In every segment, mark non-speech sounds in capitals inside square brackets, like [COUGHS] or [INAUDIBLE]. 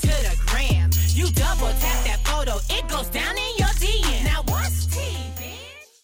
to the gram, you double tap that photo, it goes down in your DM. Now what's tea, bitch?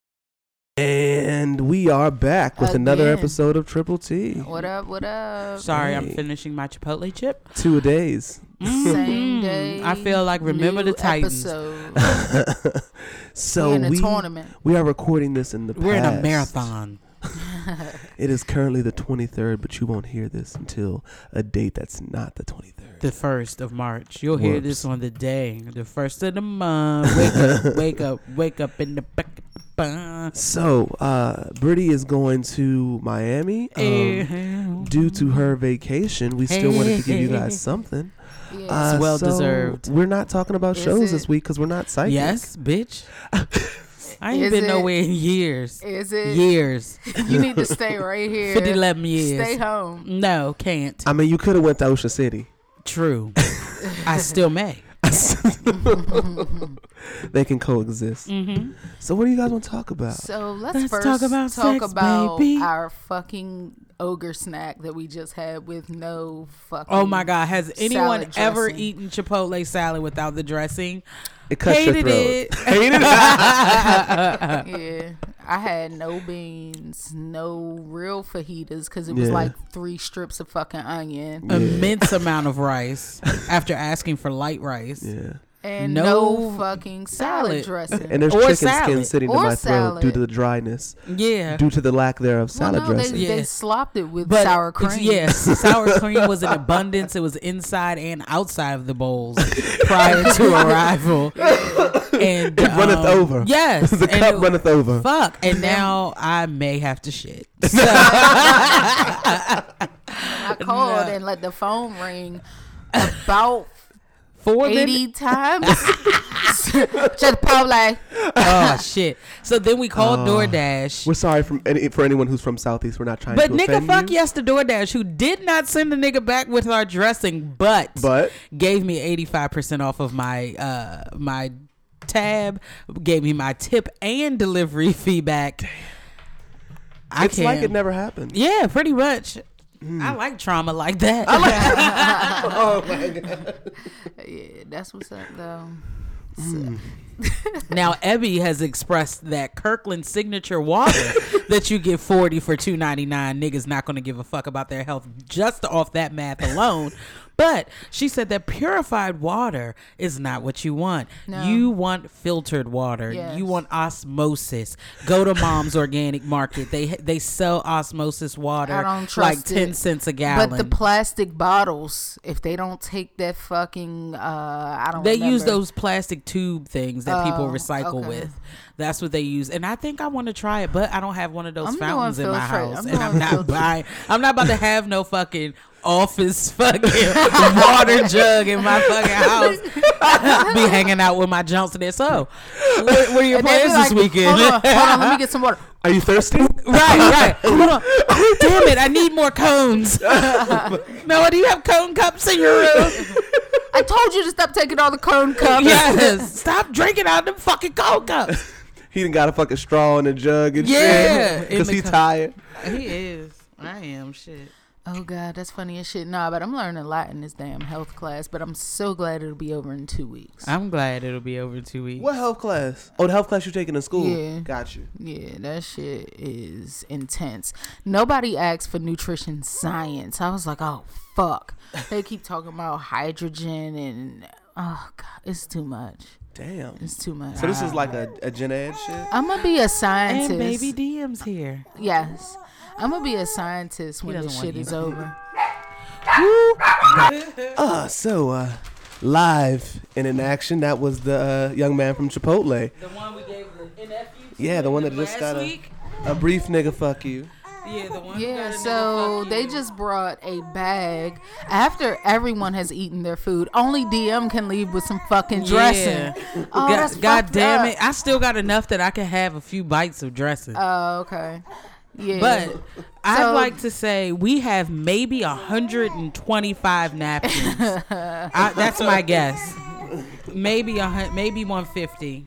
And we are back with another Again. episode of Triple T. What up? What up? Sorry, I'm Hey. finishing my Chipotle chip. Two a days. Same mm. day. I feel like Remember new the Titans. Episode. [LAUGHS] So We're in a we tournament. we are recording this in the We're in a marathon. [LAUGHS] It is currently the 23rd, but you won't hear this until a date that's not the 23rd. The first of March. You'll hear this on the day, the first of the month. Wake up, [LAUGHS] wake up, wake up in the back. So, uh, Brittany is going to Miami. Um, due to her vacation, we still wanted to give you guys something. Yeah. Uh, well so deserved. We're not talking about Is shows it- this week because we're not psychic. Yes, bitch. [LAUGHS] I ain't Is been it- nowhere in years. Is it? Years. [LAUGHS] You need to stay right here. [LAUGHS] 50, 11 years. Stay home. No, can't. I mean, you could have went to Ocean City. True. [LAUGHS] I still may. they can coexist. Mm-hmm. So, what do you guys want to talk about? So let's, Let's first talk about sex, about baby. our fucking ogre snack that we just had with no fucking. Oh my God. Has anyone ever eaten Chipotle salad without the dressing? It cuts your Hated throat. it. [LAUGHS] Hated it. [LAUGHS] Yeah, I had no beans, no real fajitas because it was Yeah. like three strips of fucking onion Immense amount of rice after asking for light rice. yeah. And No no, fucking salad, salad. dressing. And there's Or chicken skin salad. sitting in Or my throat due to the dryness, Yeah. due to the lack thereof well, salad no, dressing. they, Yeah. they slopped it with But sour cream. Yes, [LAUGHS] sour cream was in abundance. It was inside and outside of the bowls [LAUGHS] prior to arrival. And It runneth um, over. Yes, [LAUGHS] the and cup it- runneth over. Fuck, and now I may have to shit. So, I called and let the phone ring about four minutes. 80 times. [LAUGHS] Just probably Oh shit! So then we called Oh. DoorDash. We're sorry from any, for anyone who's from Southeast. We're not trying But to nigga, offend fuck you. yes to DoorDash, who did not send the nigga back with our dressing, but But gave me eighty five percent off of my uh my tab, gave me my tip and delivery [LAUGHS] fee back. I it's like can't- it never happened. Yeah, pretty much. Hmm. I like trauma like that. [LAUGHS] oh my god. Yeah, that's what's up though. [LAUGHS] now Ebby has expressed that Kirkland signature water [LAUGHS] that you get 40 for 2.99 niggas not going to give a fuck about their health just off that math alone. But she said that purified water is not what you want. No. You want filtered water. Yes. You want osmosis. Go to Mom's [LAUGHS] Organic Market. They they sell osmosis water like trust 10 it. cents a gallon. But the plastic bottles, if they don't take that fucking, uh, I don't. They use those plastic tube things that people Oh, recycle okay. with. That's what they use, and I think I want to try it, but I don't have one of those I'm fountains in my filtrate. house, I'm and I'm not buying. I'm not about to have no fucking office [LAUGHS] fucking water jug in my fucking house. [LAUGHS] Be hanging out with my Johnson there. So, what, what are your And they be plans this weekend? Hold on, hold on, let me get some water. Are you thirsty? Right, right. [LAUGHS] Hold on. Damn it, I need more cones. no, do you have cone cups in your room? I told you to stop taking all the cone cups. Yes. Stop drinking out of them fucking cone cups. He done got a fucking straw in a jug and Yeah, [LAUGHS] shit. in Because the he tired. He is. I am shit. Oh god, that's funny as shit. Nah, but I'm learning a lot in this damn health class. But I'm so glad it'll be over in two weeks. I'm glad it'll be over in two weeks. What health class? Oh, the health class you're taking in school. Yeah. Got you. Yeah, that shit is intense. Nobody asked for nutrition science. I was like, oh fuck. They keep talking about hydrogen and oh god, it's too much. Damn. It's too much. So this is like a, a gen ed shit? I'm gonna be a scientist. And baby DM's here. Yes. I'm gonna be a scientist when doesn't this shit is over. [LAUGHS] Uh, so, uh, live and in action, that was the uh, young man from Chipotle. The one we gave the NFU Yeah, the one that just got a, a brief nigga fuck you. Yeah, the one. who got Yeah, nigga so they just brought a bag after everyone has eaten their food. Only DM can leave with some fucking dressing. Yeah. Oh, God, that's God damn up. it! I still got enough that I can have a few bites of dressing. Oh, okay. Yeah. But I'd like to say we have maybe 125 napkins. [LAUGHS] I, that's my guess. Maybe a maybe 150.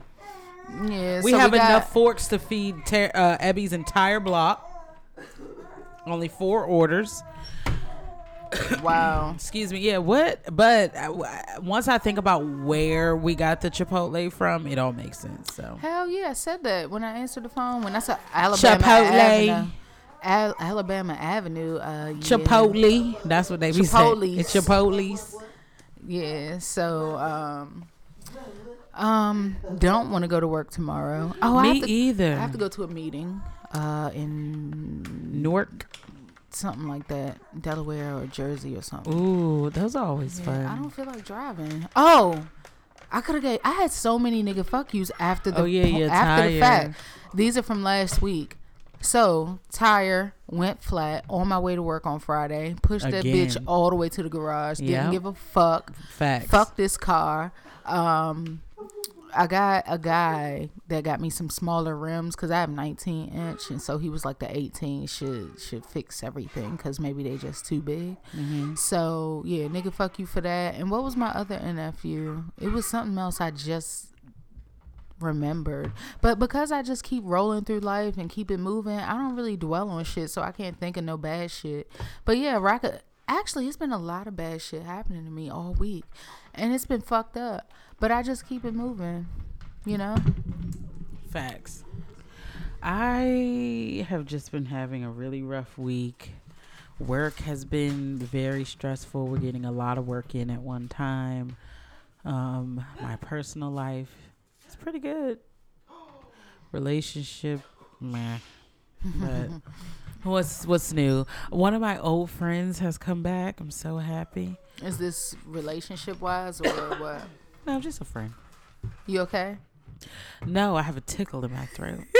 yeah, We so have got- enough forks to feed ter- uh, Ebby's entire block. Only four orders. Wow. [COUGHS] Excuse me. Yeah. What? But uh, once I think about where we got the Chipotle from, it all makes sense. So Hell yeah, I said that when I answered the phone. When I said Alabama Chipotle. Avenue. Al- Alabama Avenue. Uh, yeah. Chipotle. That's what they be saying. Chipotles. It's Chipotle's. Yeah. So, um, um, don't want to go to work tomorrow. Oh, I Me have to, either. I have to go to a meeting. Uh, in Newark. something like that, Delaware or Jersey or something. Ooh, those are always Yeah, fun. I don't feel like driving. Oh, I could have. I had so many nigga fuck yous after the Oh, yeah, yeah, after the tire. fact. These are from last week. So tire went flat on my way to work on Friday. Pushed that bitch all the way to the garage. Didn't Yep. give a fuck. Facts. Fuck this car. Um, I got a guy that got me some smaller rims because I have 19 inch, and so he was like the 18 should should fix everything because maybe they just too big. Mm-hmm. So yeah, nigga, fuck you for that. And what was my other NFU? It was something else I just remembered. But because I just keep rolling through life and keep it moving, I don't really dwell on shit, so I can't think of no bad shit. But yeah, Raka. Actually, it's been a lot of bad shit happening to me all week, and it's been fucked up. But I just keep it moving, you know. Facts. I have just been having a really rough week. Work has been very stressful. We're getting a lot of work in at one time. Um, my personal life is pretty good. [GASPS] Relationship, meh. But [LAUGHS] what's what's new? One of my old friends has come back. I'm so happy. Is this relationship wise or what? No, just a friend. You okay? No, I have a tickle in my throat. [LAUGHS]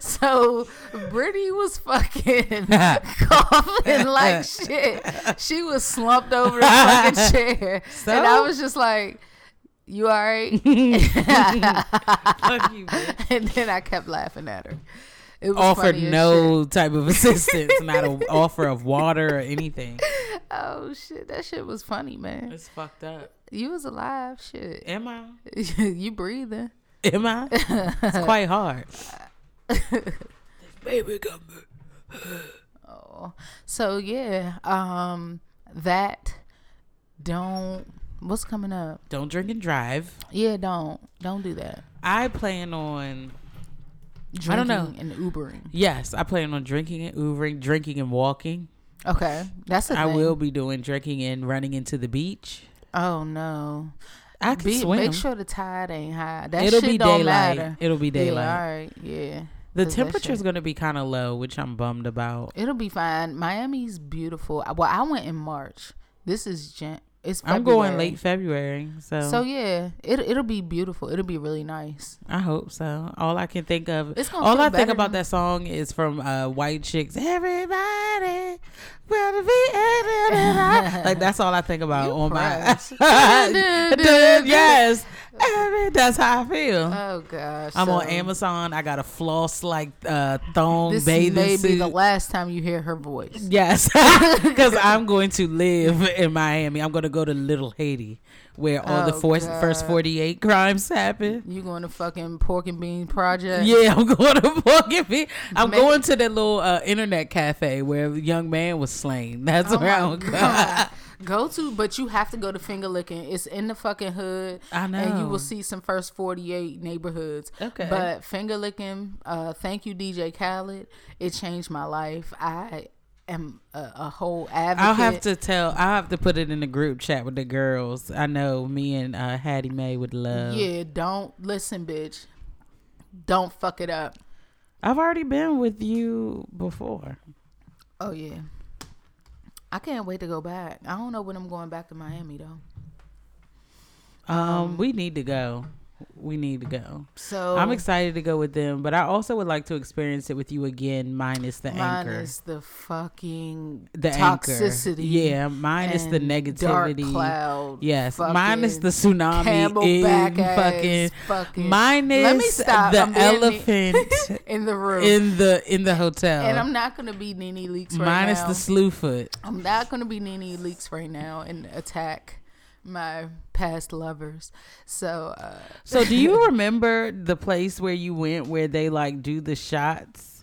So Brittany was fucking [LAUGHS] coughing like shit. She was slumped over the fucking [LAUGHS] chair, and I was just like, "You all right?" Fuck you, bitch. and then I kept laughing at her. It was offered funny as no type of assistance, [LAUGHS] not an offer of water or anything. Oh shit, that shit was funny, man. It's fucked up. You was alive, shit. Am I? [LAUGHS] you breathing? Am I? It's quite hard. [LAUGHS] Baby, come Oh, so yeah, um, that don't. What's coming up? Don't drink and drive. Yeah, don't don't do that. I plan on. Drinking I don't know. and Ubering. Yes, I plan on drinking and Ubering, drinking and walking. Okay, that's a I thing. will be doing drinking and running into the beach. Oh no. I can Be, swim. make sure the tide ain't high. That It'll shit be don't daylight. matter. It'll be daylight. Yeah, all right. Yeah. The temperature is going to be kind of low, which I'm bummed about. It'll be fine. Miami's beautiful. Well, I went in March. This is Jan. It's I'm going late February, so, So yeah, it it'll be beautiful. It'll be really nice. I hope so. All I can think of, It's gonna all I think about that song is from uh, White Chicks. Everybody will be [LAUGHS] like that's all I think about You on pressed. my. [LAUGHS] yes, Every- [LAUGHS] that's how I feel. Oh gosh. I'm on Amazon. I got a floss like uh, thong This bathing may suit. be the last time you hear her voice. Yes, [LAUGHS] [LAUGHS] because I'm going to live in Miami. I'm going to go to Little Haiti, where all the Oh, for- first God. 48 crimes happen. You going to fucking pork and bean project? Yeah, I'm going to Porky Me. I'm Man. going to that little uh, internet cafe where the young man was slain. That's Oh where I'm going. Go to, but you have to go to finger licking. It's in the fucking hood. I And you will see some first 48 neighborhoods. Okay. But finger licking, uh, thank you, DJ Khaled. It changed my life. I am a, a whole advocate. I'll have to tell. I'll have to put it in the group chat with the girls. I know me and uh, Hattie Mae would love. Yeah, don't listen, bitch. Don't fuck it up. I've already been with you before. Oh, yeah. I can't wait to go back. I don't know when I'm going back to Miami, though. Um, we need to go. We need to go. So I'm excited to go with them, but I also would like to experience it with you again, minus the anchor. minus the fucking the anchor. toxicity. Yeah, minus the and Dark negativity. cloud. Yes, minus the tsunami Camelback ass fucking, fucking. minus Let me stop. the I'm elephant [LAUGHS] in the room. in the in the hotel. and I'm not gonna be Nene Leakes right minus now. the slew foot. I'm not gonna be Nene Leakes right now and attack my past lovers. So uh, So do you [LAUGHS] remember the place where you went where they like do the shots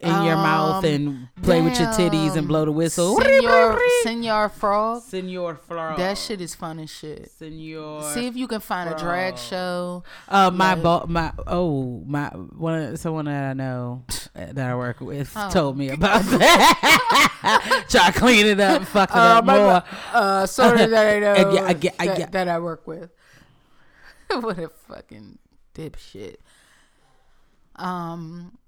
in your mouth Um, and play with your titties and blow the whistle? Senor Senor Frog. Senor Frog. That shit is fun as shit. Senor. See if you can find a drag show. Uh, my Like- bo- my oh my one someone that I know that I work with Oh. told me about that. [LAUGHS] Try to clean it up, fuck it up my- more. Uh, sorry that I know [LAUGHS] I get- I get- I that, that I work with. [LAUGHS] what a fucking dipshit. Um,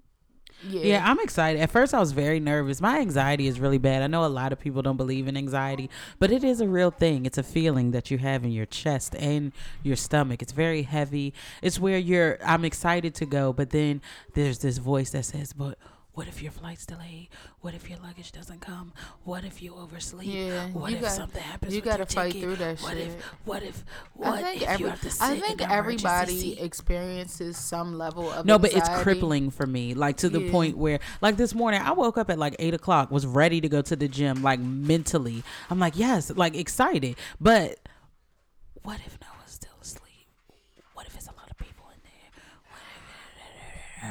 yeah, Yeah, I'm excited. At first, I was very nervous. My anxiety is really bad. I know a lot of people don't believe in anxiety, but it is a real thing. It's a feeling that you have in your chest and your stomach. It's very heavy. It's where you're, I'm excited to go, but then there's this voice that says, but what if your flight's delayed? What if your luggage doesn't come? What if you oversleep? Yeah, what you if got- something happens? you with gotta your fight ticket? through that what shit. If, what if? I What think if every, you have to sit I in think an everybody emergency seat? experiences some level of No, but it's crippling for me. Like to the Yeah. point where, like this morning, I woke up at like eight o'clock, was ready to go to the gym, like mentally. I'm like, yes, like excited. But what if Noah's still asleep? What if it's a lot of people in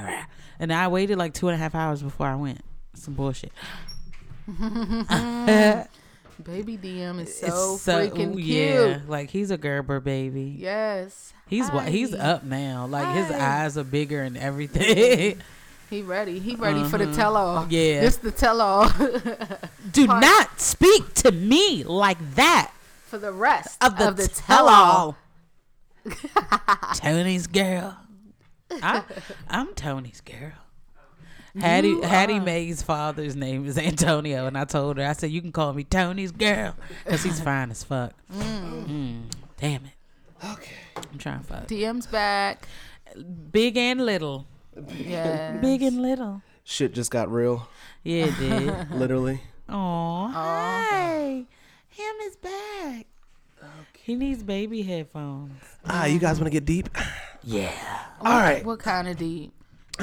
there? And I waited like two and a half hours before I went. Some bullshit. [LAUGHS] Baby DM is It's so, so- freaking ooh, cute. yeah, like he's a Gerber baby. Yes, He's he's up now. Like his eyes are bigger and everything. [LAUGHS] He ready. He ready for the tell all. Uh-huh. Yeah. This the tell all [LAUGHS] Do Part- not speak to me like that. for the rest of the, the tell all. Tony's girl. I, [LAUGHS] I'm Tony's girl. Hattie Hattie Mae's father's name is Antonio, and I told her I said you can call me Tony's girl because he's [LAUGHS] fine as fuck. Mm, damn it. Okay. I'm trying to fuck. DM's back. Big and little. Yeah. Big and little. Shit just got real, Yeah, it did. [LAUGHS] literally. Aw. Hi. Him is back. He needs baby headphones. Ah, you guys want to get deep? [SIGHS] Yeah. All right. What kind of deep?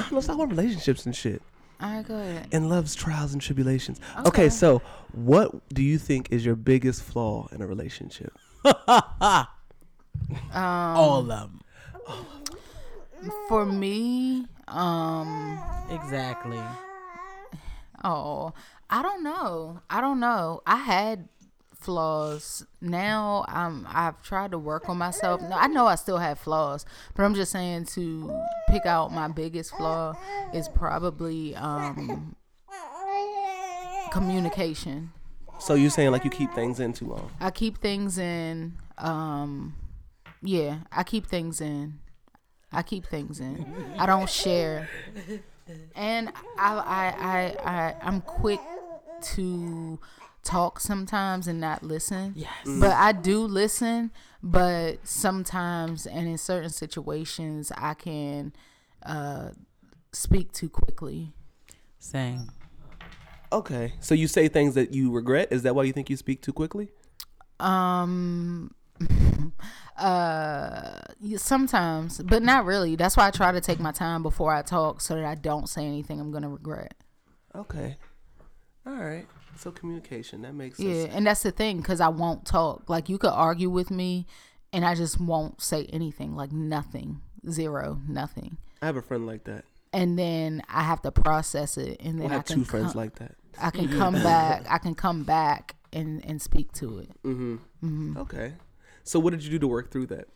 Let's talk about relationships and shit. All right, go ahead. and love's trials and tribulations. Okay. Okay. so what do you think is your biggest flaw in a relationship? [LAUGHS] Um, All of them. for me, um, Exactly. oh, I don't know. I don't know. I had flaws. Now I'm I've tried to work on myself. No, I know I still have flaws, but I'm just saying to pick out my biggest flaw is probably um communication. So you're saying like you keep things in too long? I keep things in. Um, yeah, I keep things in. I keep things in. I don't share, and I, I, I, I, I'm quick to talk sometimes and not listen. Yes. But I do listen. But sometimes and in certain situations, I can uh, speak too quickly. Same. Okay. So you say things that you regret? Is that why you think you speak too quickly? Um [LAUGHS] uh y- sometimes, but not really. That's why I try to take my time before I talk so that I don't say anything I'm going to regret. Okay. All right. So communication that makes Yeah, sense. and that's the thing cuz I won't talk. Like you could argue with me and I just won't say anything, like nothing. Zero, nothing. I have a friend like that. And then I have to process it and then I I, have can two friends come, like that. I can come [LAUGHS] back. I can come back and and speak to it. Mm-hmm. Mm-hmm. Okay. So what did you do to work through that?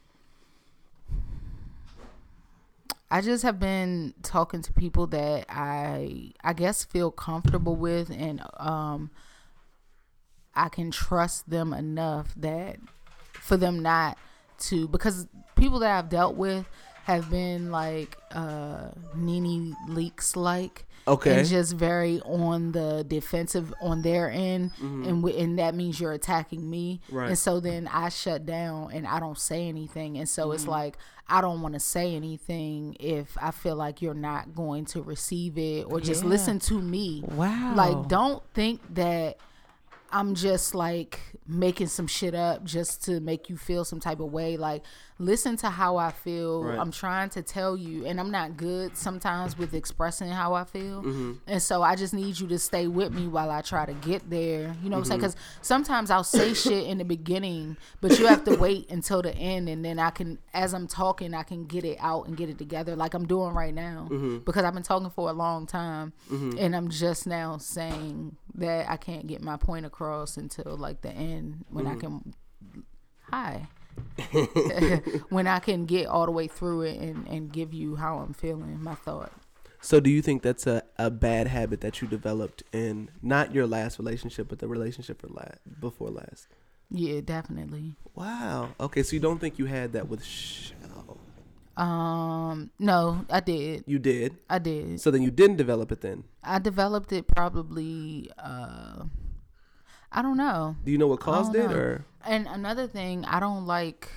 I just have been talking to people that I I guess feel comfortable with and um I can trust them enough that for them not to because people that I've dealt with have been like uh Nene Leakes like Okay. and just very on the defensive on their end, and w- and that means you're attacking me, Mm-hmm. Right. and so then I shut down and I don't say anything, and so Mm-hmm. it's like I don't want to say anything if I feel like you're not going to receive it or just Yeah. listen to me. Wow. Like, don't think that I'm just like making some shit up just to make you feel some type of way. Like, listen to how I feel. Right. I'm trying to tell you, and I'm not good sometimes with expressing how I feel. Mm-hmm. And so I just need you to stay with me while I try to get there. You know what I'm saying? Mm-hmm. Because sometimes I'll say shit in the beginning, but you have to wait until the end, and then I can, as I'm talking, I can get it out and get it together, like I'm doing right now. Mm-hmm. Because I've been talking for a long time, and I'm just now saying that I can't get my point across until like the end when I can. Hi. [LAUGHS] [LAUGHS] when I can get all the way through it and, and give you how I'm feeling, my thought. So do you think that's a, a bad habit that you developed in not your last relationship, but the relationship for la- before last? Yeah, definitely. Wow. Okay, so you don't think you had that with Shell? Um, no, I did. You did. I did. So then you didn't develop it then. I developed it probably. Uh, I don't know. Do you know what caused it know. or And another thing, I don't like.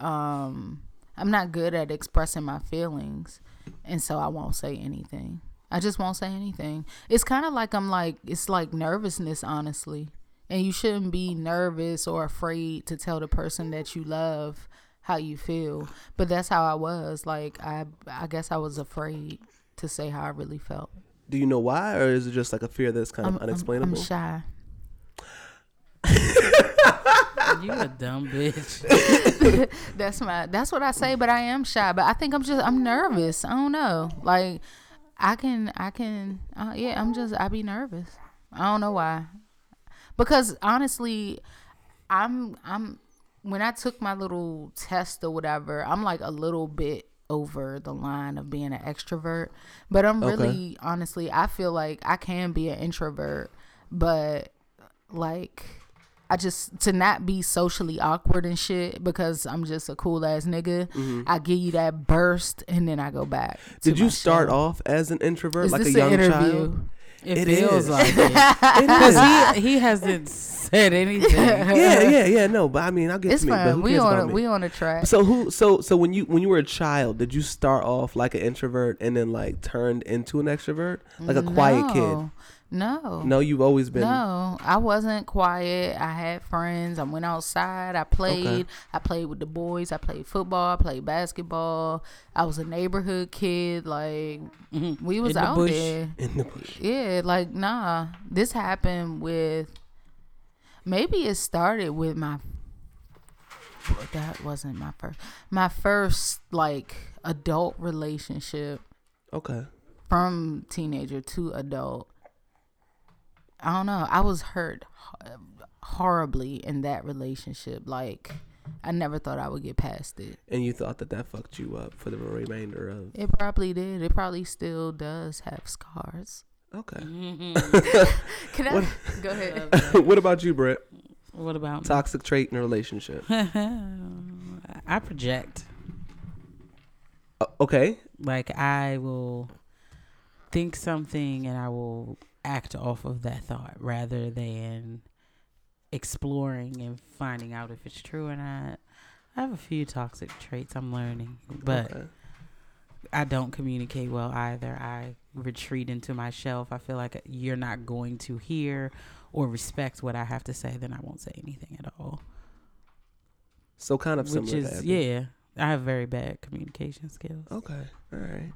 Um, I'm not good at expressing my feelings, and so I won't say anything. I just won't say anything. It's kind of like I'm like it's like nervousness, honestly. And you shouldn't be nervous or afraid to tell the person that you love how you feel. But that's how I was. Like I, I guess I was afraid to say how I really felt. do you know why or is it just like a fear that's kind I'm, of I'm- unexplainable? I'm shy. You a dumb bitch. [LAUGHS] that's my that's what I say, but I am shy. But I think I'm just I'm nervous. I don't know. Like I can I can uh, yeah, I'm just I be nervous. I don't know why. Because honestly, I'm I'm when I took my little test or whatever, I'm like a little bit over the line of being an extrovert. But I'm Okay. really honestly, I feel like I can be an introvert, but like I just to not be socially awkward and shit because I'm just a cool ass nigga. I give you that burst and then I go back. Mm-hmm. Did you start shell. off as an introvert, Is like a young an interview? child? It, It feels is. like it. [LAUGHS] Because he, he hasn't said anything. [LAUGHS] yeah, yeah, yeah. No, but I mean, I'll get It's to me. But fine. We on a, we on a track. So who? So so when you when you were a child, did you start off like an introvert and then like turned into an extrovert, like a quiet kid? No. No. No, you've always been. No, I wasn't quiet. I had friends. I went outside. I played. I played with the boys. I played football. I played basketball. I was a neighborhood kid. Like mm-hmm. we was the out bush. there. In the bush. Yeah, like nah. This happened with. Maybe it started with my. That wasn't my first. My first like adult relationship Okay. from teenager to adult. I don't know. I was hurt horribly in that relationship. Like, I never thought I would get past it. And you thought that that fucked you up for the remainder of. It probably did. It probably still does have scars. Okay. [LAUGHS] Can I go ahead? [LAUGHS] [LAUGHS] what about you, Brett? What about me? Toxic trait in a relationship. I project. Uh, okay. Like I will think something and I will act off of that thought rather than exploring and finding out if it's true or not. I have a few toxic traits I'm learning, but Okay. I don't communicate well either. I retreat into my shelf. I feel like you're not going to hear or respect what I have to say, then I won't say anything at all. So kind of Which similar. to is yeah, I have very bad communication skills. Okay. All right.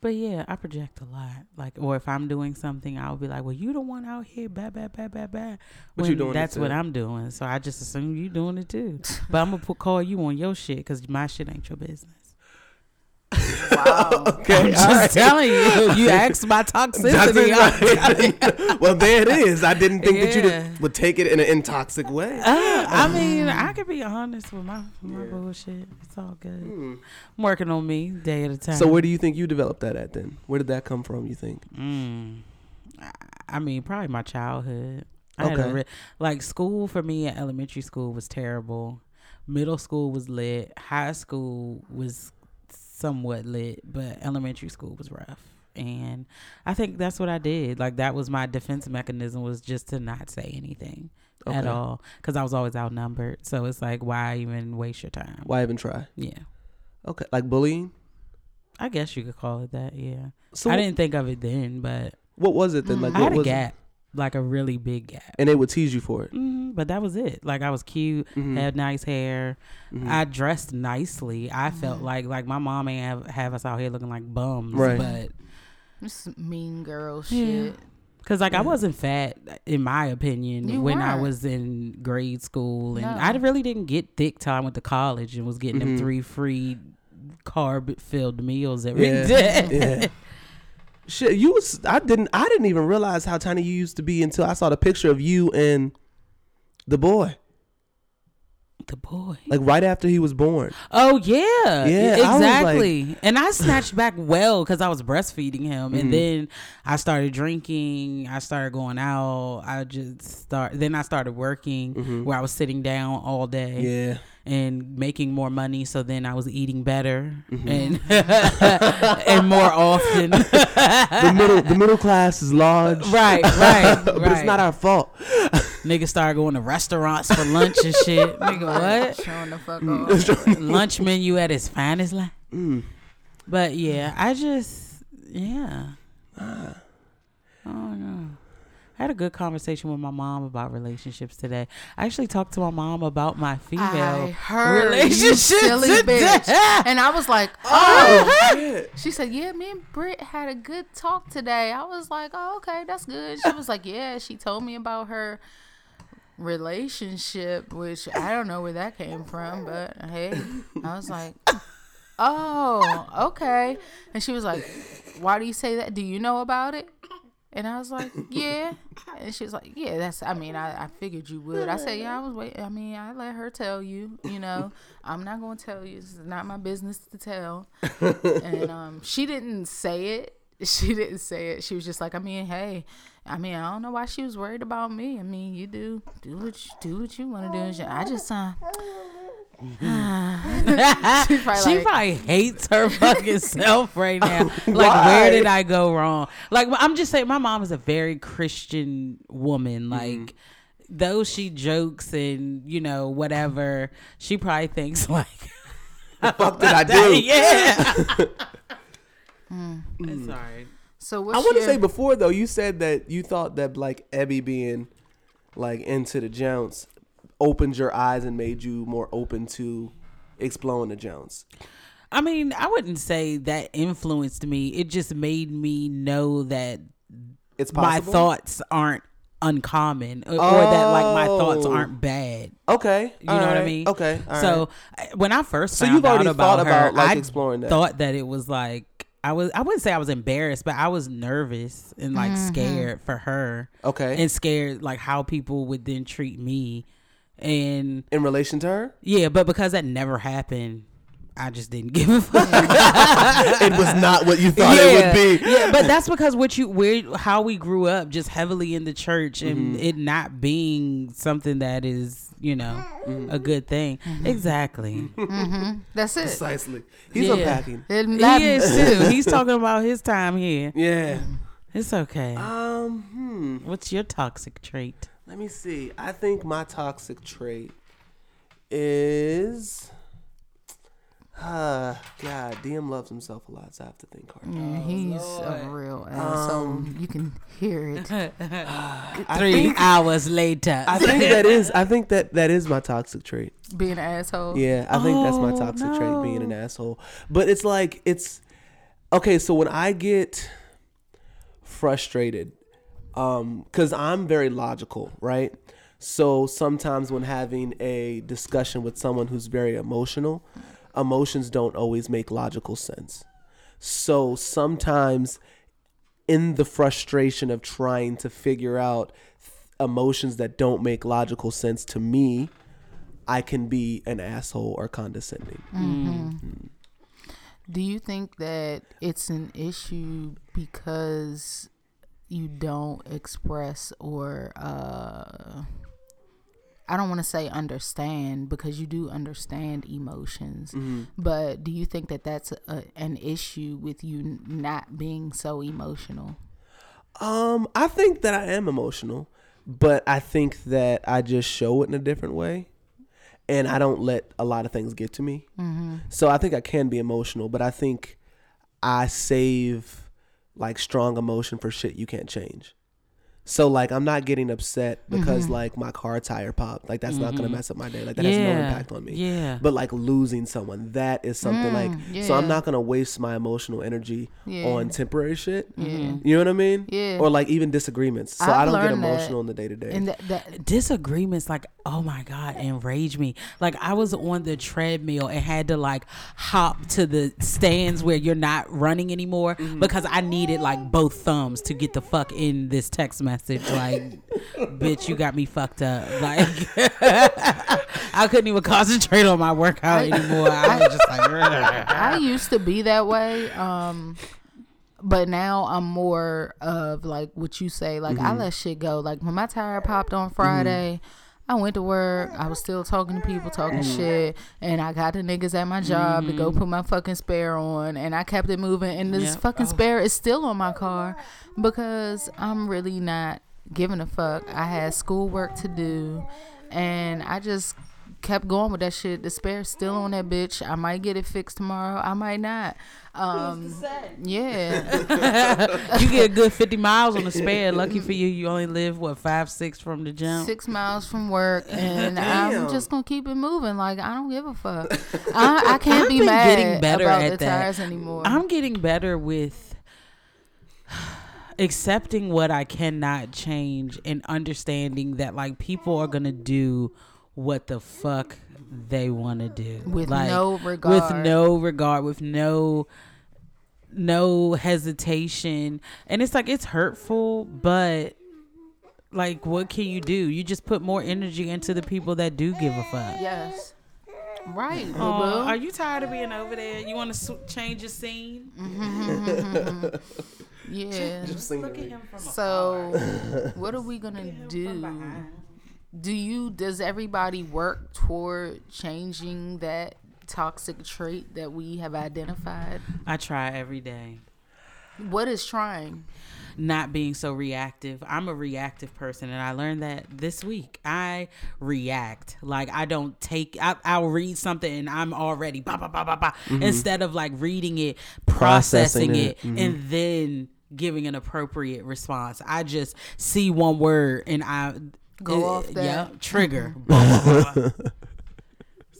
But yeah, I project a lot. Like, or if I'm doing something, I'll be like, "Well, you the one out here, bad, bad, bad, bad, bad." What you doing That's what? I'm doing. So I just assume you doing it too. [LAUGHS] but I'm gonna put, call you on your shit because my shit ain't your business. Wow. [LAUGHS] Okay. I'm just right. telling you. You [LAUGHS] asked my toxicity. I'm telling you. well, there it is. I didn't think that you Yeah. would- would take it in an intoxic way. Uh, I mean, I could be honest with my my bullshit. It's all good. I'm working on me day at a time. Hmm. So where do you think you developed that at then? Where did that come from? You think? Mm. I- I mean, probably my childhood. I Okay. re- like school for me. Elementary school was terrible. Middle school was lit. High school was somewhat lit, but elementary school was rough. and I think that's what I did. Like that was my defense mechanism was just to not say anything at all because I was always outnumbered. So it's like, why even waste your time? Why even try? Yeah, Okay, like bullying. I guess you could call it that. Yeah, So I didn't think of it then, but What was it then? Like I what had a was it? Gap, like a really big gap. and they would tease you for it. hmm but that was it. Like I was cute, Mhm. had nice hair. Mhm. I dressed nicely. I felt like like my mom ain't have, have us out here looking like bums, Right. but This mean girl Yeah. shit. Cause like I wasn't fat, in my opinion, You when I weren't. was in grade school, and No. I really didn't get thick till I went to college and was getting them three free carb filled meals every Yeah. day. [LAUGHS] Shit, you was I didn't I didn't even realize how tiny you used to be until I saw the picture of you and the boy. the boy. Like right after he was born. Oh yeah, Yeah, I like- exactly. and I snatched back well because I was breastfeeding him, Mhm. and then I started drinking. I started going out. I just start. Then I started working, Mhm. where I was sitting down all day. Yeah. And making more money. So then I was eating better Mm-hmm. and [LAUGHS] [LAUGHS] and more often. The middle the middle class is large. right, right, [LAUGHS] but right. it's not our fault. Niggas started going to restaurants for lunch and shit. Nigga, what? Showing the fuck Mm. off. lunch menu at its finest line. Mm. But yeah, I just yeah. I don't know. I had a good conversation with my mom about relationships today. I actually talked to my mom about my female I heard you relationship today. [LAUGHS] And I was like, [LAUGHS] oh. Yeah. She said, yeah, me and Britt had a good talk today. I was like, oh, okay, that's good. She was like, yeah, she told me about her relationship, which I don't know where that came from, but hey, I was like, oh, okay. And she was like, why do you say that? Do you know about it? And I was like, [LAUGHS] yeah. And she was like, yeah, that's, I mean, I, I figured you would. I said, yeah, I was waiting. I mean, I let her tell you, you know, I'm not going to tell you. Is not my business to tell. and um, she didn't say it. [LAUGHS] She didn't say it. She was just like, I mean, hey, I mean, I don't know why she was worried about me. I mean, you do, do what you, do what you want to do. I just, uh, [SIGHS] She's probably she like- probably hates her [LAUGHS] fucking self right now. [LAUGHS] Like, Why? where did I go wrong? Like, I'm just saying, my mom is a very Christian woman. Mm-hmm. Like, though she jokes and you know whatever, she probably thinks [LAUGHS] like, "The fuck did I do? Mm. yeah. Sorry. Mm. so what's I want to your- say before though, you said that you thought that like Ebby being like into the Jones opened your eyes and made you more open to exploring the Jones. I mean, I wouldn't say that influenced me. It just made me know that It's my thoughts aren't uncommon or, or that like my thoughts Oh. aren't bad. Okay, You know what I mean? Okay, all so right. When I first So found you've already out about thought her, about, like, I exploring that. thought that it was like I was. I wouldn't say I was embarrassed, but I was nervous and like Mm-hmm. scared for her, okay, and scared like how people would then treat me, and in relation to her, yeah, but because that never happened. I just didn't [LAUGHS] give a fuck. [LAUGHS] it was not what you thought it would be. yeah, but that's because what you where how we grew up just heavily in the church and Mm-hmm. it not being something that is you know Mm-hmm. a good thing. Exactly. That's it. Precisely. He's Yeah. unpacking. It- he that- is too. He's [LAUGHS] talking about his time here. Yeah. It's okay. Um. Hmm. What's your toxic trait? Let me see. I think my toxic trait is. Uh, God, DM loves himself a lot, so I have to think hard. Yeah, he's a real asshole. you can hear it. [LAUGHS] [SIGHS] Three hours later. I think that is. I think that that is my toxic trait. Being an asshole. Yeah, I think that's my Oh, toxic trait, being an asshole. But it's like it's okay. So when I get frustrated, um, because I'm very logical, right? So sometimes when having a discussion with someone who's very emotional, emotions don't always make logical sense. So sometimes in the frustration of trying to figure out emotions that don't make logical sense to me, I can be an asshole or condescending. Do you think that it's an issue because you don't express or uh I don't want to say understand because you do understand emotions, Mm-hmm. but do you think that that's a, an issue with you not being so emotional? Um, I think that I am emotional, but I think that I just show it in a different way, and I don't let a lot of things get to me. Mm-hmm. So I think I can be emotional, but I think I save like strong emotion for shit you can't change. So like I'm not getting upset because Mm-hmm. like my car tire popped. Like that's not gonna mess up my day. Like that has no impact on me. yeah. But like losing someone, that is something like yeah. so I'm not gonna waste my emotional energy Yeah. on temporary shit. Yeah. You know what I mean? Yeah. Or like even disagreements. So I've I don't get emotional in the day to day. And that, that disagreements like oh my god enrage me like i was on the treadmill and had to like hop to the stands where you're not running anymore Mm-hmm. because i needed like both thumbs to get the fuck in this text message like bitch you got me fucked up [LAUGHS] like [LAUGHS] i couldn't even concentrate on my workout anymore i was just like [LAUGHS] I used to be that way. Um, but now I'm more of like what you say. Like I let shit go. Like when my tire popped on Friday. I went to work. I was still talking to people, talking mm. shit, and I got the niggas at my job to go mm-hmm. put my fucking spare on, and I kept it moving. And this Yep. fucking oh. spare is still on my car because I'm really not giving a fuck. I had schoolwork to do, and I just kept going with that shit. The spare's still on that bitch. I might get it fixed tomorrow. I might not. Um, yeah, [LAUGHS] you get a good 50 miles on the spare lucky for you you only live what five six from the jump six miles from work, and [LAUGHS] I'm just gonna keep it moving. Like I don't give a fuck. [LAUGHS] I, I can't I've be been mad getting better about at the that. tires anymore. I'm getting better with accepting what I cannot change and understanding that like people are gonna do what the fuck they want to do With like, no with regard. no regard with no no hesitation and it's like it's hurtful but like what can you do you just put more energy into the people that do give a fuck yes, right. boo-boo. Are you tired of being over there you want to sw- change your scene mm-hmm. [LAUGHS] yeah. look at him from So, what are we gonna do? Do you? Does everybody work toward changing that toxic trait that we have identified? I try every day. What is trying? Not being so reactive. I'm a reactive person, and I learned that this week. I react. Like, I don't take, I, I'll read something and I'm already, bah, bah, bah, bah, bah, mm-hmm. instead of like reading it, processing, Processing it, it. and mm-hmm. then giving an appropriate response. I just see one word and I Go uh, off that. Yeah, trigger. [LAUGHS] [LAUGHS]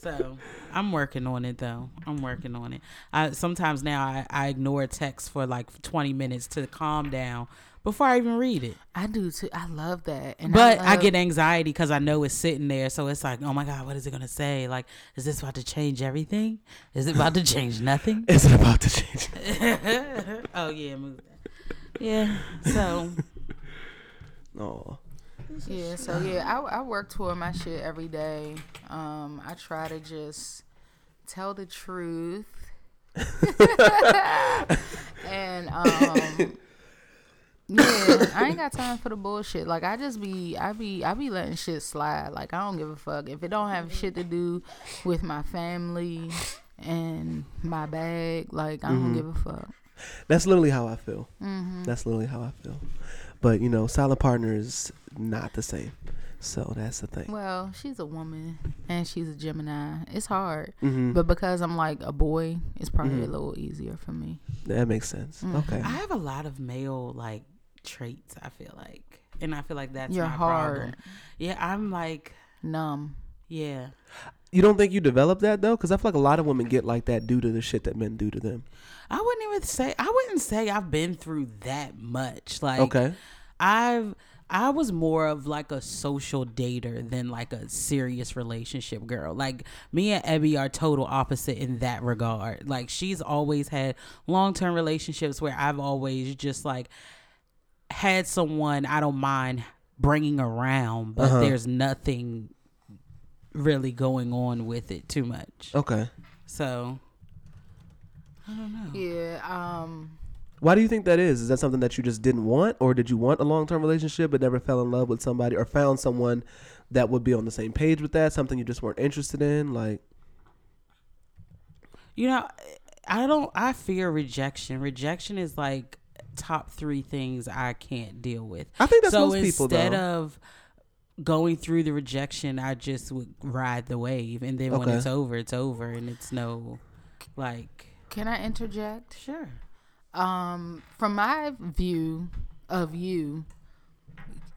So I'm working on it though. I'm working on it. I sometimes now I, I ignore text for like 20 minutes to calm down before I even read it. I do too. I love that. And But I love- get anxiety because I know it's sitting there. So it's like, oh my God, what is it gonna say? Like, is this about to change everything? Is it about to change [LAUGHS] nothing? Is it about to change? oh yeah, move that. Yeah. So Oh, Yeah, so yeah, I, I work toward my shit every day. Um, I try to just tell the truth. [LAUGHS] and um yeah, I ain't got time for the bullshit. Like I just be I be I be letting shit slide. Like I don't give a fuck. If it don't have shit to do with my family and my bag, like I don't give a fuck. that's literally how I feel. Mm-hmm. That's literally how I feel. But you know, silent partner is not the same. So that's the thing. Well, she's a woman and she's a Gemini. It's hard, Mhm. but because I'm like a boy, it's probably Mm-hmm. a little easier for me. That makes sense. Mm-hmm. Okay. I have a lot of male like traits. I feel like, and I feel like that's You're hard. problem. Yeah, I'm like, Numb. yeah. You don't think you develop that though? Because I feel like a lot of women get like that due to the shit that men do to them. I wouldn't even say I wouldn't say I've been through that much. Like Okay. I've I was more of like a social dater than like a serious relationship girl. Like me and Ebby are total opposite in that regard. Like she's always had long term relationships where I've always just like had someone I don't mind bringing around, but Uh-huh. there's nothing really going on with it too much. Okay. So I don't know. Yeah. Um. Why do you think that is? Is that something that you just didn't want, or did you want a long term relationship but never fell in love with somebody, or found someone that would be on the same page with that? Something you just weren't interested in, like. You know, I don't. I fear rejection. Rejection is like top three things I can't deal with. I think that's so most people, instead though. of going through the rejection, I just would ride the wave, and then when it's over, it's over, and it's no like. Can I interject? Sure. Um, from my view of you,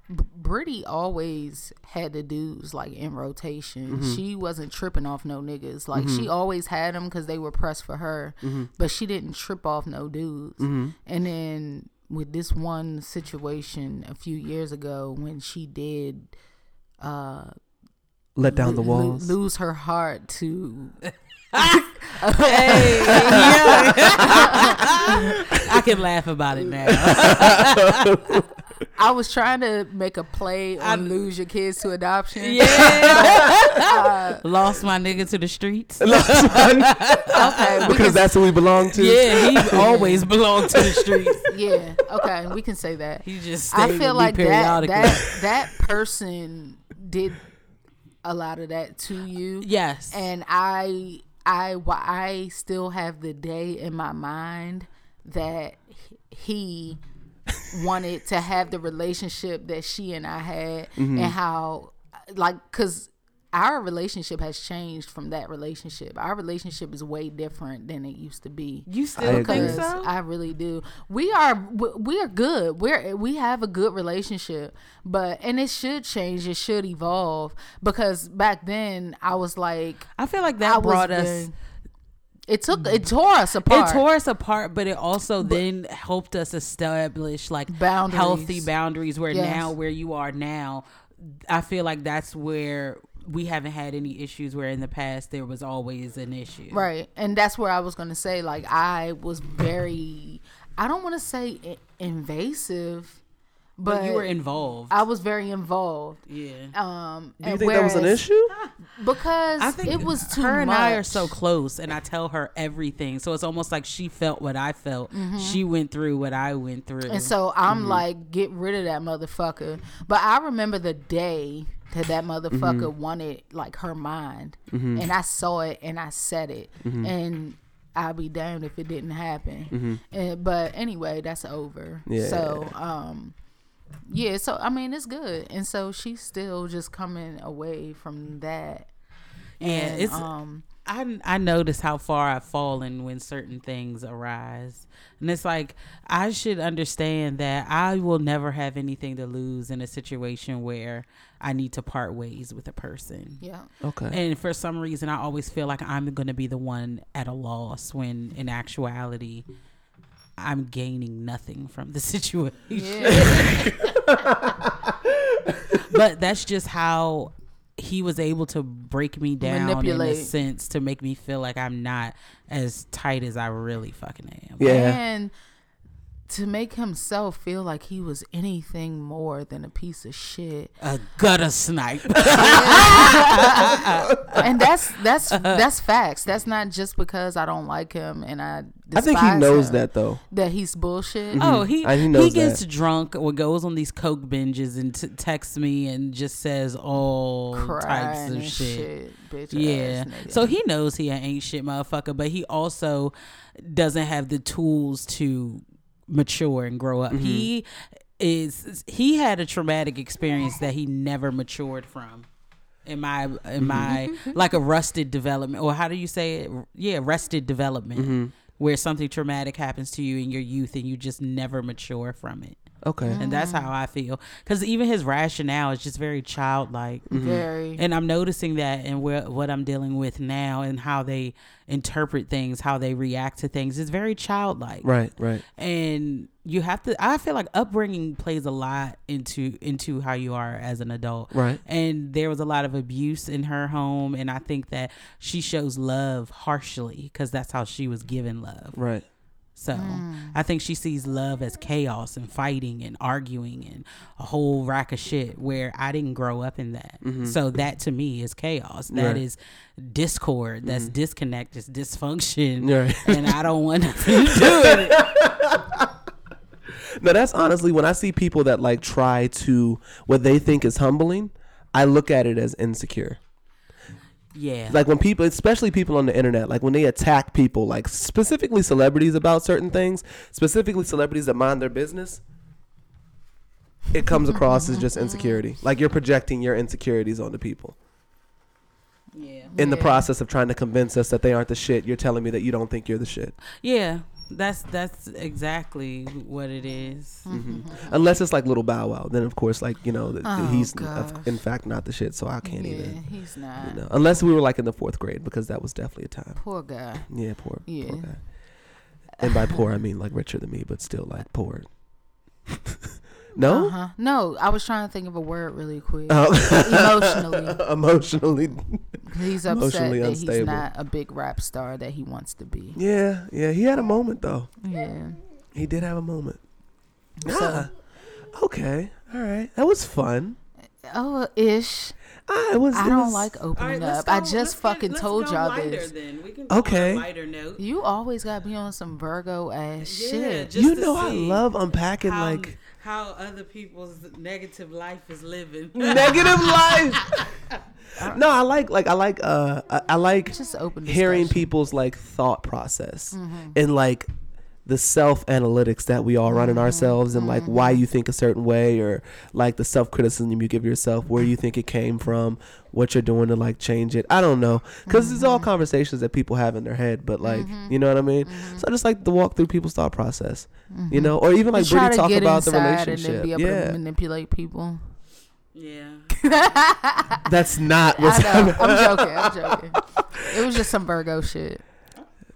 B- Brittany always had the dudes like in rotation. Mm-hmm. She wasn't tripping off no niggas. Like she always had them because they were pressed for her, Mm-hmm. but she didn't trip off no dudes. And then with this one situation a few years ago when she did uh Let down the lo- lo- walls. lose her heart to [LAUGHS] Hey. [LAUGHS] I can laugh about it now. [LAUGHS] I was trying to make a play on lose your kids to adoption. Yeah. [LAUGHS] Uh, Lost my nigga to the streets. [LAUGHS] Okay, we because can, that's who we belong to. Yeah, he always belonged to the streets. [LAUGHS] yeah. Okay, we can say that. He just I feel like that that that person did a lot of that to you. yes. and I I I still have the day in my mind that he wanted to have the relationship that she and I had Mm-hmm. and how like cuz our relationship has changed from that relationship. Our relationship is way different than it used to be. you still agree. think so? I really do. We are we- we are good. We're we have a good relationship, but and it should change. It should evolve because back then I was like I feel like that was brought us. very- It took it mm. tore us apart. It tore us apart, but it also then helped us establish like Boundaries. healthy boundaries. Where Yes. now, where you are now, I feel like that's where we haven't had any issues. Where in the past there was always an issue. right, and that's where I was gonna say like I was very. I don't want to say invasive, but, But you were involved. I was very involved. yeah. Um, Do you and think that was an issue? [LAUGHS] Because I think it was too her and I are so close, and I tell her everything. So it's almost like she felt what I felt. She went through what I went through. Mm-hmm. And so I'm Mm-hmm. like, get rid of that motherfucker. But I remember the day that that motherfucker Mm-hmm. wanted like her mind, and I saw it and I said it, Mm-hmm. and I'll be damned if it didn't happen. And, but anyway, that's over. Yeah. So um, yeah. So I mean, it's good, and so she's still just coming away from that. yeah, And, it's. um, I I notice how far I've fallen when certain things arise, and it's like I should understand that I will never have anything to lose in a situation where I need to part ways with a person. yeah. Okay. And for some reason, I always feel like I'm going to be the one at a loss when in actuality, I'm gaining nothing from the [LAUGHS] situation. Yeah. [LAUGHS] but that's just how he was able to break me down in a sense to make me feel like I'm not as tight as I really fucking am. Yeah. And to make himself feel like he was anything more than a piece of shit. A gutter snipe. [LAUGHS] [LAUGHS] and that's that's that's facts. That's not just because I don't like him and I I think he knows him, that though. that he's bullshit. Oh, he mm-hmm. I- he he, gets that. drunk or goes on these coke binges and t- texts me and just says all types of shit. shit, bitch Yeah. ass nigga. So he knows he ain't shit motherfucker, but he also doesn't have the tools to mature and grow up. Mm-hmm. He is he had a traumatic experience that he never matured from. In my in mm-hmm. my like a rusted development or how do you say it? Yeah, rusted development. Mm-hmm. Where something traumatic happens to you in your youth and you just never mature from it. Okay. And that's mm. how I feel. Because even his rationale is just very childlike. Mm-hmm. very And I'm noticing that in where, what I'm dealing with now and how they interpret things, how they react to things is very childlike. Right. Right. And you have to I feel like upbringing plays a lot into into how you are as an adult. Right. And there was a lot of abuse in her home and I think that she shows love harshly because that's how she was given love. Right. So hmm. I think she sees love as chaos and fighting and arguing and a whole rack of shit where I didn't grow up in that. Mm-hmm. So that to me is chaos. That is Right. discord. That's mm-hmm. disconnect. It's dysfunction. [LAUGHS] Right. And I don't want nothing to do it. [LAUGHS] No, that's honestly when I see people that like try to what they think is humbling, I look at it as insecure. Yeah. Like when people, especially people on the internet, like when they attack people, like specifically celebrities about certain things, specifically celebrities that mind their business, it comes across as just insecurity. [LAUGHS] Like you're projecting your insecurities onto people. yeah. In the Yeah. process of trying to convince us that they aren't the shit, you're telling me that you don't think you're the shit. Yeah. That's that's exactly what it is. Mm-hmm. Unless it's like little Bow Wow, then of course, like you know, th- Oh, he's gosh. in fact not the shit, so I can't yeah, even. he's not. You know, unless we were like in the fourth grade, because that was definitely a time. Poor guy. Yeah, poor, Yeah. poor guy. And by poor, I mean like richer than me, but still like poor. [LAUGHS] no, Uh-huh. No, I was trying to think of a word really quick. oh. Emotionally, [LAUGHS] emotionally. he's upset Emotionally that he's not a big rap star that he wants to be. Yeah, yeah. He had a moment though. Yeah. He did have a moment. So- Ah, okay, all right. That was fun. Oh, ish. Ah, it was. I it don't was- like opening right, let's up. I just let's get- fucking let's told go y'all lighter this. Then. We can Okay. Lighter note. You always got to be on some Virgo ass Yeah, shit. just You to know, I love unpacking how, like how other people's negative life is living. [LAUGHS] negative life. [LAUGHS] no, I like like I like uh I, I like Just open hearing people's like thought process and like the self analytics that we all run in ourselves and like why you mm-hmm. think a certain way or like the self criticism you give yourself where you think it came from what you're doing to like change it i don't know because it's all mm-hmm. conversations that people have in their head but like mm-hmm. you know what i mean so i just like to walk through people's thought process you know or even like You Brittany talk about the inside and then relationship be able yeah to manipulate people. yeah. that's not [LAUGHS] what's I know. I'm joking. I'm joking. It was just some Virgo shit.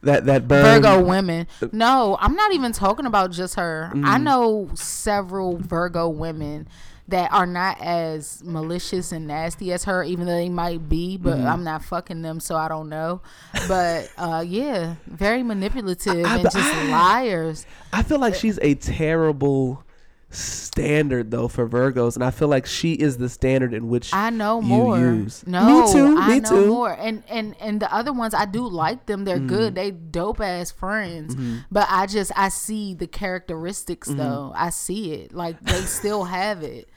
That that burn Virgo women. No, I'm not even talking about just her. Mm. I know several Virgo women that are not as malicious and nasty as her, even though they might be, but Mm-hmm. I'm not fucking them, so I don't know. But [LAUGHS] uh, yeah, very manipulative I- and just I- liars. I feel like she's a terrible standard though for Virgos, and I feel like she is the standard in which I know you more. use. No, me too. I me know too. more. And and and the other ones, I do like them. They're Mm-hmm. good. They dope ass friends. But I just I see the characteristics Mm-hmm. though. I see it. Like they still have it.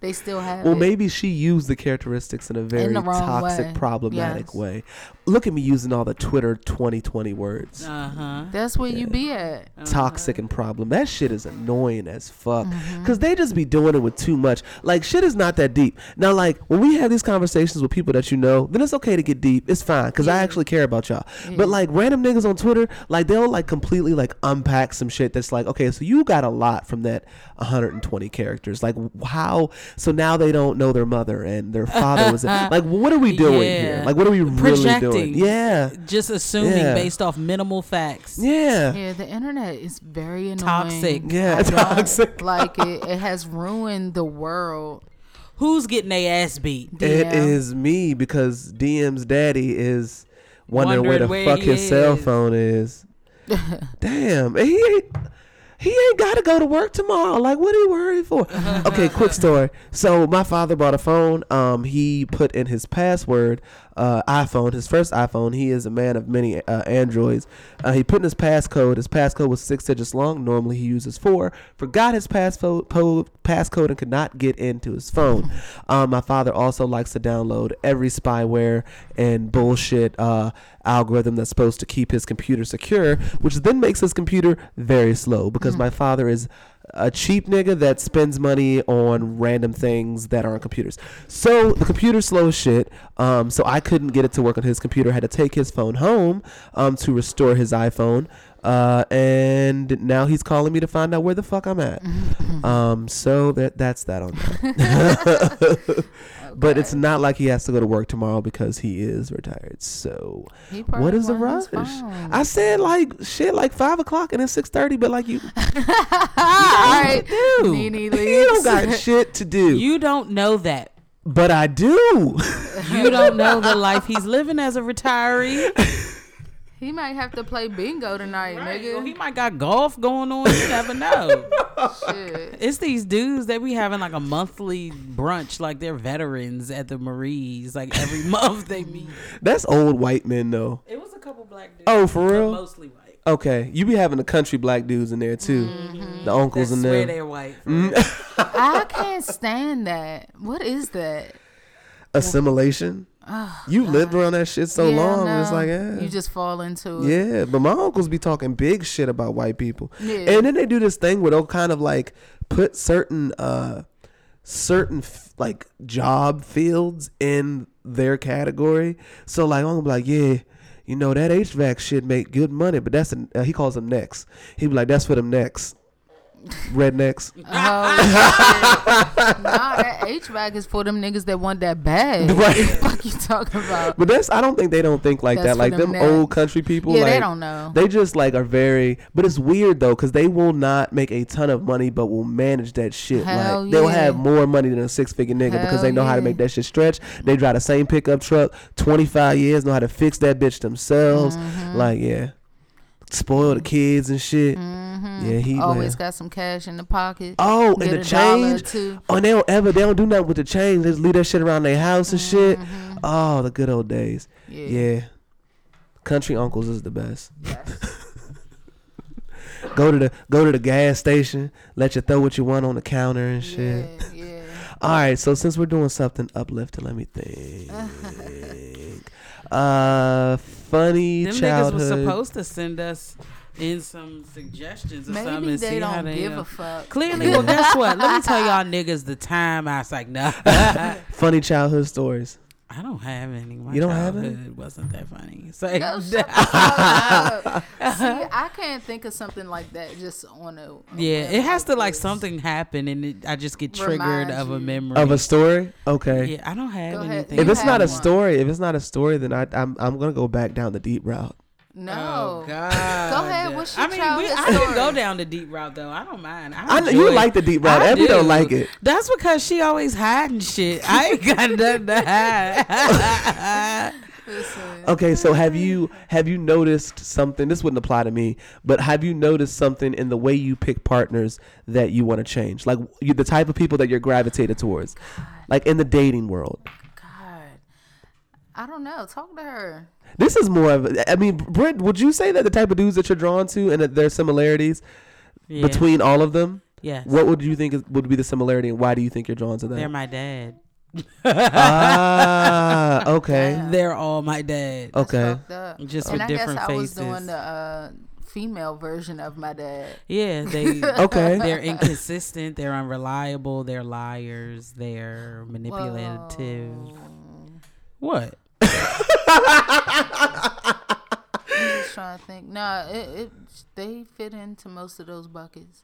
They still have it. Well, it. maybe she used the characteristics in a very wrong toxic, way. problematic Yes. way. Look at me using all the Twitter 2020 words. Uh huh. That's where you be at. Toxic and problem. That shit is annoying as fuck. Mm-hmm. Cause they just be doing it with too much. Like shit is not that deep. Now, like when we have these conversations with people that you know, then it's okay to get deep. It's fine. Cause I actually care about y'all. But like random niggas on Twitter, like they'll like completely like unpack some shit that's like, okay, so you got a lot from that 120 characters. Like how? So now they don't know their mother and their father was [LAUGHS] like, what are we doing here? Like what are we really Projecting. Doing? Yeah. Just assuming Yeah. based off minimal facts. Yeah. Yeah, the internet is very annoying. Toxic. Yeah, I don't toxic. [LAUGHS] Like it. It has ruined the world. Who's getting their ass beat? It DM. is me because DM's daddy is wondering where the where fuck he his cell phone is. [LAUGHS] Damn, he ain't. He ain't got to go to work tomorrow. Like, what are you worried for? [LAUGHS] okay, quick story. So my father bought a phone. Um, he put in his password, uh, iPhone, his first iPhone. He is a man of many uh, Androids. Uh, he put in his passcode. His passcode was six digits long. Normally he uses four. Forgot his passcode, po- passcode and could not get into his phone. Um, [LAUGHS] my father also likes to download every spyware and bullshit uh, algorithm that's supposed to keep his computer secure, which then makes his computer very slow because my father is a cheap nigga that spends money on random things that are on computers. So the computer's slow as shit. Um, so I couldn't get it to work on his computer. had to take his phone home um, to restore his iPhone. Uh, and now he's calling me to find out where the fuck I'm at. [LAUGHS] um, so that that's that on that. [LAUGHS] But it's not like he has to go to work tomorrow because he is retired. So He what probably is the rush? want his phone. I said like shit, like five o'clock and it's six thirty. But like you, [LAUGHS] All right, do? Nene [LAUGHS] you don't got shit to do. You don't know that. but I do. You don't know the life he's living as a retiree. [LAUGHS] He might have to play bingo tonight, Well, he might got golf going on. You never know. [LAUGHS] Shit. It's these dudes that be having like a monthly brunch, like they're veterans at the Marie's. Like every [LAUGHS] month they meet. That's old white men though. It was a couple black dudes. Oh, for real? Mostly white. Okay, you be having the country black dudes in there too, Mm-hmm. the uncles That's and where them. they're white. I can't stand that. What is that? Assimilation. You lived around that shit so Yeah, long, it's like you just fall into it. Yeah, but my uncles be talking big shit about white people. Yeah. And then they do this thing where they'll kind of like put certain uh certain f- like job fields in their category. So like I'm like, yeah, you know that HVAC shit make good money, but that's an, uh, he calls them next. He be like, that's for them necks, rednecks. Oh, [LAUGHS] nah, that HVAC is for them niggas that want that bag. Right. What the fuck you talking about? But that's I don't think they don't think like That's that. Like them them old country people. Yeah, they don't know. They just like are very, but it's weird though, cause they will not make a ton of money, but will manage that shit. Hell like they'll have more money than a six figure nigga because they know how to make that shit stretch. They drive the same pickup truck, twenty five years, know how to fix that bitch themselves. Mm-hmm. Like yeah, spoil the kids and shit. Mm-hmm. Yeah, he Mm-hmm. Always man. got some cash in the pocket. Oh, and the a dollar or change. Oh, and they don't ever. They don't do nothing with the change. They just leave that shit around their house and shit. Oh, the good old days. Yeah. Yeah. Country uncles is the best. [LAUGHS] go to the go to the gas station, let you throw what you want on the counter and shit. Yeah, [LAUGHS] yeah. All right, so since we're doing something uplifting, let me think. [LAUGHS] uh funny Them niggas was supposed to send us in some suggestions or something Maybe and they see don't they give uh, a fuck. Clearly, well, guess what? Let me tell y'all niggas the time I was like, nah, [LAUGHS] funny childhood stories. I don't have any. My You don't have any? childhood wasn't that funny. [LAUGHS] So, Yo, [LAUGHS] shut the. See, I can't think of something like that just on a. yeah, it has to like something happen, and it, I just get triggered of a memory. Of a story? Okay. yeah, I don't have anything. If it's not a one. story, if it's not a story, then I, I'm I'm gonna go back down the deep route. No. Oh God! Go ahead, what's your I mean, we, childhood I can story? go down the deep route though. I don't mind. I I know you enjoy- like the deep route. I Abby don't like it. That's because she always hiding shit. I ain't got nothing to hide. Listen, [LAUGHS] Okay, so have you have you noticed something? This wouldn't apply to me, but have you noticed something in the way you pick partners that you want to change? Like you, the type of people that you're gravitated towards, like in the dating world. God. I don't know. Talk to her. This is more of. a- I mean, Brent, would you say that the type of dudes that you're drawn to and that there are similarities Yeah. between all of them? yes, What would you think is, would be the similarity, and why do you think you're drawn to them? they're my dad. ah, [LAUGHS] okay, They're all my dad. That's okay. fucked up. Just and with I different guess I was faces. doing the uh, female version of my dad. Yeah, they [LAUGHS] Okay. they're inconsistent. They're unreliable. They're liars. They're manipulative. Whoa. What? I'm just trying to think. Nah, it, it they fit into most of those buckets.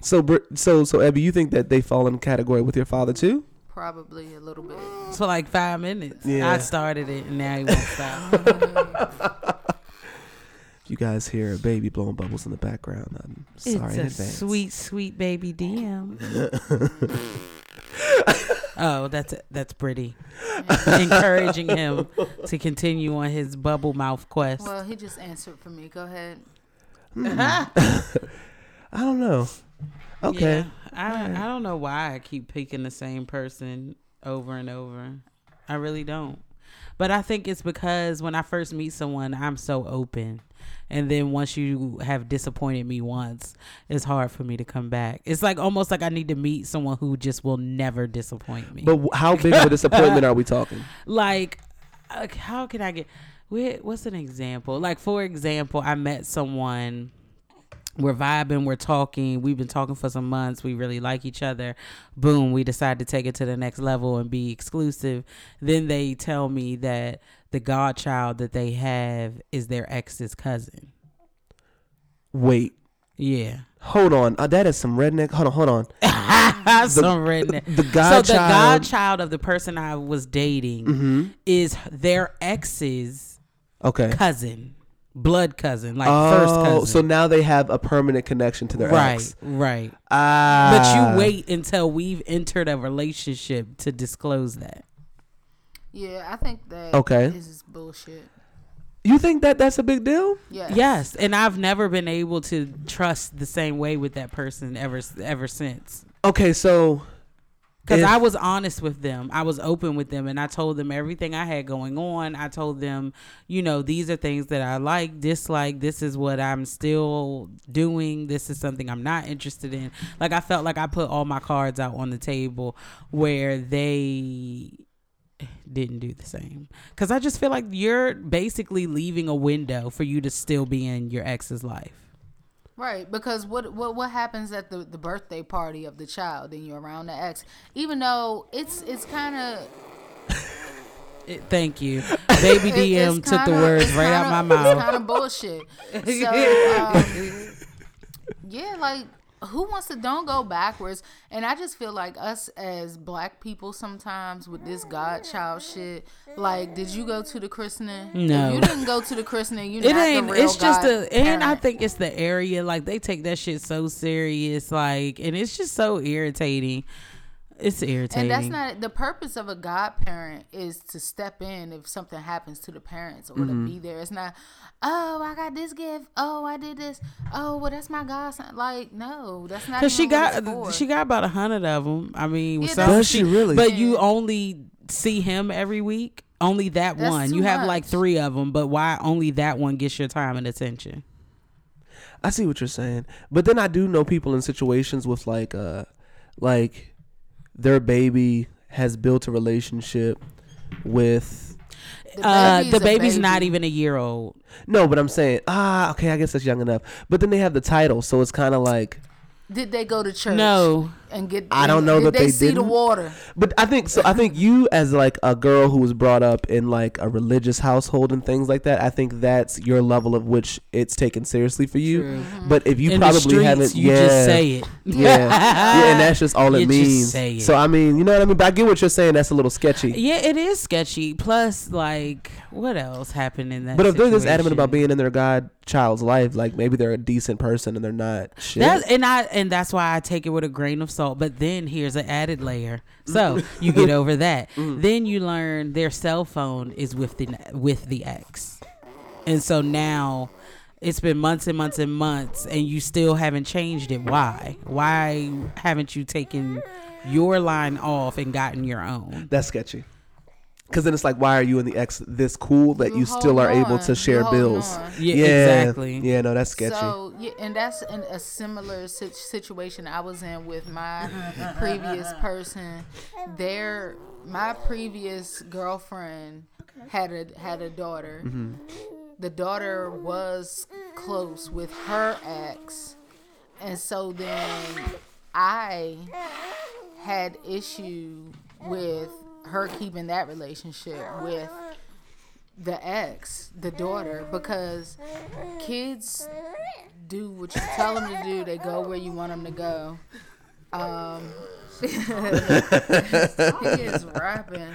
So, so, so, Abby, you think that they fall in category with your father too? Probably a little bit. For like five minutes. Yeah. I started it, and now he won't stop. [LAUGHS] [LAUGHS] You guys hear a baby blowing bubbles in the background. I'm sorry it's in advance. sweet, sweet baby DM. [LAUGHS] oh, that's that's pretty. Encouraging him to continue on his bubble mouth quest. Well, he just answered for me. Go ahead. Hmm. [LAUGHS] I don't know. Okay. Yeah, I I don't know why I keep picking the same person over and over. I really don't. But I think it's because when I first meet someone, I'm so open. And then once you have disappointed me once, it's hard for me to come back. It's like almost like I need to meet someone who just will never disappoint me. But how big of a [LAUGHS] disappointment are we talking? like uh, how can I get what's an example? Like for example, I met someone we're vibing, we're talking, we've been talking for some months, we really like each other. Boom, we decide to take it to the next level and be exclusive. Then they tell me that the godchild that they have is their ex's cousin. Wait, Yeah. hold on. Uh, that is some redneck. Hold on, hold on. [LAUGHS] Some redneck. The godchild. so the godchild. godchild of the person I was dating Mm-hmm. is their ex's Okay. cousin, blood cousin, like first Oh, cousin. so now they have a permanent connection to their right, ex. right. Ah. But you wait until we've entered a relationship to disclose that. Yeah, I think that Okay. is bullshit. You think that that's a big deal? Yeah. Yes, and I've never been able to trust the same way with that person ever ever since. Okay, so Because I was honest with them. I was open with them and I told them everything I had going on. I told them, you know, these are things that I like, dislike. This is what I'm still doing. This is something I'm not interested in. Like, I felt like I put all my cards out on the table where they didn't do the same. Because I just feel like you're basically leaving a window for you to still be in your ex's life. Right, because what what what happens at the, the birthday party of the child and you're around the ex, even though it's it's kind of [LAUGHS] It- thank you. [LAUGHS] Baby DM took the words right out my mouth. It's kind of bullshit. [LAUGHS] So um, yeah, like who wants to don't go backwards? And I just feel like us as black people sometimes with this godchild shit. Like, did you go to the christening? No. if you didn't go to the christening. You It ain't. It's just a, and I think it's the area. Like they take that shit so serious. Like, and it's just so irritating. It's irritating. And that's not the purpose of a godparent is to step in if something happens to the parents or Mm-hmm. to be there. It's not, oh, I got this gift. Oh, I did this. Oh, well, that's my godson. Like, no, that's not. Cause she what got it's for. she got about a hundred of them. I mean, Yeah, some- Does she really? But you only see him every week. Only that That's one. too You have like three of them, but why only that one gets your time and attention? I see what you're saying, but then I do know people in situations with like, uh, like their baby has built a relationship with. The Uh, baby's the a baby's not even a year old. No, but I'm saying, ah, okay, I guess that's young enough. But then they have the title, so it's kind of like. Did they go to church? No. And get. I don't know did that they, they see the didn't. water. But I think so. I think you, as like a girl who was brought up in like a religious household and things like that, I think that's your level of which it's taken seriously for you. Mm-hmm. But if you In probably the streets, haven't, you yeah, just say it. yeah, yeah, and that's just all [LAUGHS] it You just means. say it. So I mean, you know what I mean. But I get what you're saying. That's a little sketchy. Yeah, it is sketchy. Plus, like, what else happened in that? But if they're this adamant about being in their godchild's life, like maybe they're a decent person and they're not shit. That's and I and that's why I take it with a grain of salt. But then here's an added layer. So you get [LAUGHS] over that. Mm-hmm. Then you learn their cell phone is with the with the ex, and so now it's been months and months and months, and you still haven't changed it. Why? Why haven't you taken your line off and gotten your own? That's sketchy. Because then it's like, why are you and the ex this cool that You you still are hold able to share bills? on. Yeah, exactly. Yeah, no, that's sketchy. So yeah, and that's in a similar situation I was in with my previous person. There, my previous girlfriend had a had a daughter. Mm-hmm. The daughter was close with her ex, and so then I had issue with her keeping that relationship with the ex, the daughter, because kids do what you tell them to do. They go where you want them to go. Um, [LAUGHS] he is rapping.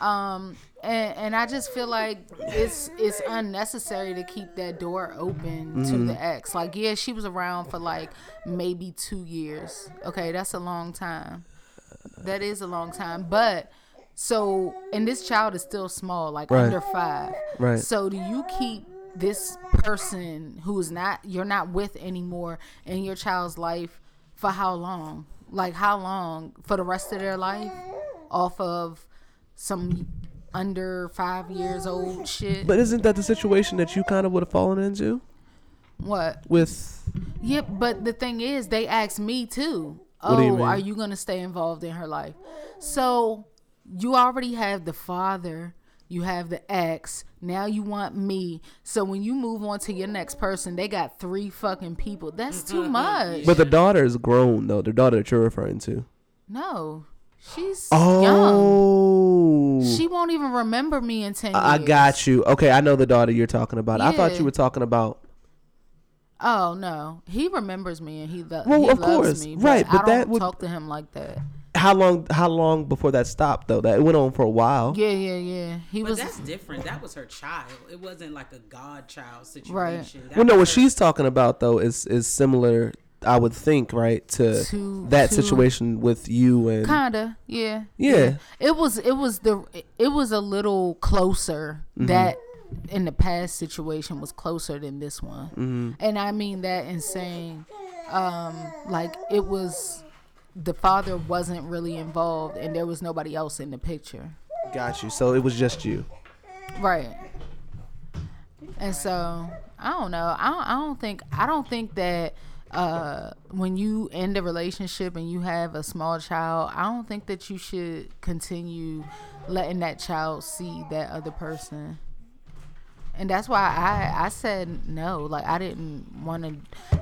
Um, and, and I just feel like it's it's unnecessary to keep that door open to the ex. Like, yeah, she was around for like maybe two years. Okay, that's a long time. That is a long time. But so, and this child is still small, like Right. under five. Right. So, do you keep this person who is not you're not with anymore in your child's life for how long? Like how long for the rest of their life? Off of some under five years old shit. But isn't that the situation that you kind of would have fallen into what? with? Yep, but the thing is, they asked me too. What Oh, do you oh, mean? are you gonna stay involved in her life? So you already have the father, you have the ex. Now you want me. So when you move on to your next person, they got three fucking people. That's too much. But the daughter is grown though. The daughter that you're referring to. no, she's oh. young. Oh, She won't even remember me in ten. I got you. Okay, I know the daughter you're talking about. I thought you were talking about. Oh no, he remembers me and he, lo- Well, he of loves course. me. Right, but, but I that don't would- talk to him like that. How long? How long before that stopped though? That it went on for a while. Yeah, yeah, yeah. He But was that's different. That was her child. It wasn't like a godchild situation. Right. That Well, no, what her- she's talking about though is is similar. I would think right to, To- that to- situation with you and Kinda, yeah. Yeah. It was it was the it was a little closer Mm-hmm. that in the past situation was closer than this one. Mm-hmm. And I mean that in saying um like it was the father wasn't really involved and there was nobody else in the picture. Got you. So it was just you. Right. And so I don't know. I don't, I don't think I don't think that uh, when you end a relationship and you have a small child, I don't think that you should continue letting that child see that other person. And that's why I I said no. Like I didn't want to.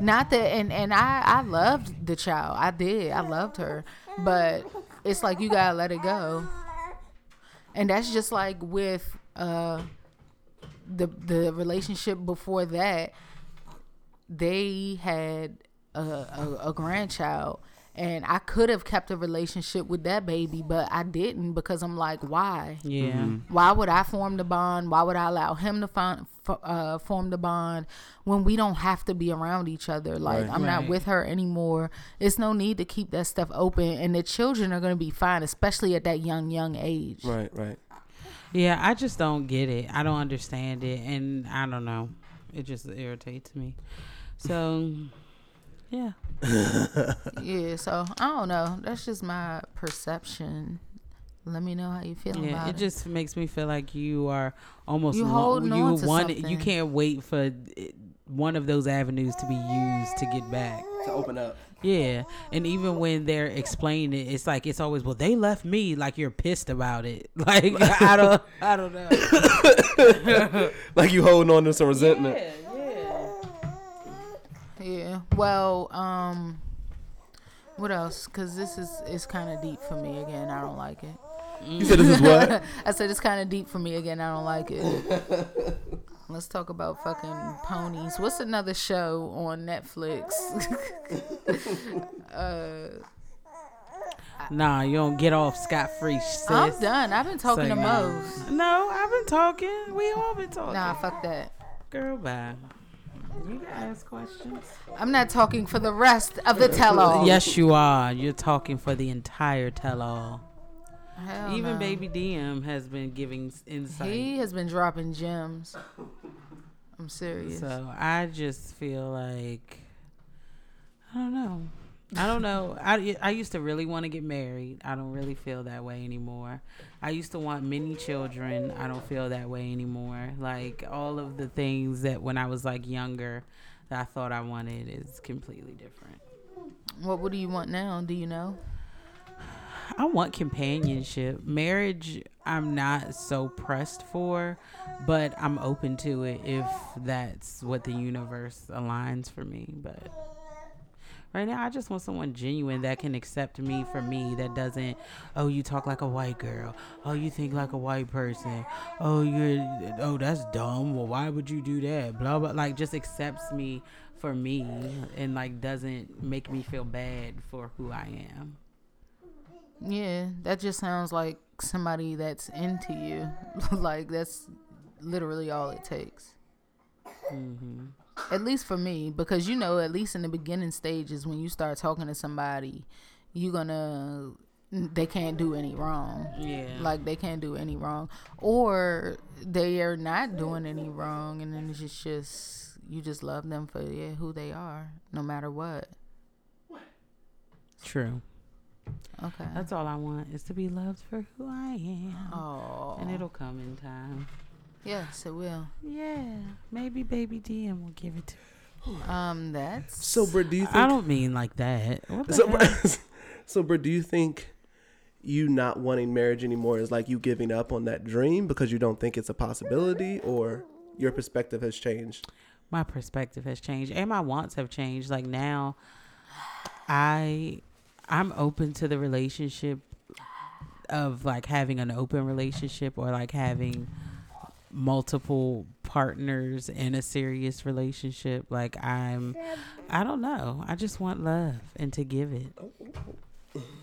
Not that. And and I I loved the child. I did. I loved her. But it's like you gotta let it go. And that's just like with uh the the relationship before that, they had a, a, a grandchild, and I could have kept a relationship with that baby, but I didn't because I'm like, why? Yeah. Why would I form the bond? Why would I allow him to find, uh, form the bond when we don't have to be around each other? Like I'm not with her anymore. It's no need to keep that stuff open, and the children are gonna be fine, especially at that young young age. Right, right. Yeah, I just don't get it. I don't understand it, and I don't know. It just irritates me. So, yeah. [LAUGHS] Yeah, so I don't know. That's just my perception. Let me know how you feel Yeah, about it it. just makes me feel like you are almost You wa- holding you on to want you can't wait for one of those avenues to be used to get back. To open up. Yeah, and even when they're explaining it, it's like it's always well they left me like you're pissed about it. [LAUGHS] Like I don't I don't know. [LAUGHS] Like you holding on to some resentment. yeah. Well, um, what else? Because this is it's kind of deep for me again. I don't like it. You said this is what? [LAUGHS] I said it's kind of deep for me again. I don't like it. [LAUGHS] Let's talk about fucking ponies. What's another show on Netflix? [LAUGHS] uh, Nah, you don't get off scot free. I'm done. I've been talking to Say Mose. No, I've been talking. We all been talking. Nah, fuck that. Girl, bye. You can ask questions. I'm not talking for the rest of the tell-all. Yes, you are. You're talking for the entire tell-all. Hell Even no. Baby DM has been giving s- insight. He has been dropping gems. I'm serious. So I just feel like I don't know. I don't know. I I used to really want to get married. I don't really feel that way anymore. I used to want many children. I don't feel that way anymore. Like all of the things that when I was like younger that I thought I wanted is completely different. What What do you want now? Do you know? I want companionship. Marriage, I'm not so pressed for, but I'm open to it if that's what the universe aligns for me. But right now, I just want someone genuine that can accept me for me, that doesn't, oh, you talk like a white girl. Oh, you think like a white person. Oh, you're, oh, that's dumb. Well, why would you do that? Blah, blah. Like, just accepts me for me and, like, doesn't make me feel bad for who I am. Yeah, that just sounds like somebody that's into you. [LAUGHS] like that's literally all it takes. Mm-hmm. At least for me, because you know, at least in the beginning stages, when you start talking to somebody, you're gonna they can't do any wrong. Yeah. Like they can't do any wrong, or they are not doing any wrong, and then it's just, just you just love them for yeah, who they are, no matter what. True. Okay. That's all I want is to be loved for who I am. Oh, And it'll come in time. Yes, it will. Yeah. Maybe baby DM will give it to Um, that's So, Britt, do you think? I don't mean like that. So, heck? [LAUGHS] So, Britt, do you think you not wanting marriage anymore is like you giving up on that dream because you don't think it's a possibility, or your perspective has changed? my perspective has changed and my wants have changed. Like now I I'm open to the relationship of like having an open relationship or like having multiple partners in a serious relationship. Like I'm I don't know. I just want love and to give it.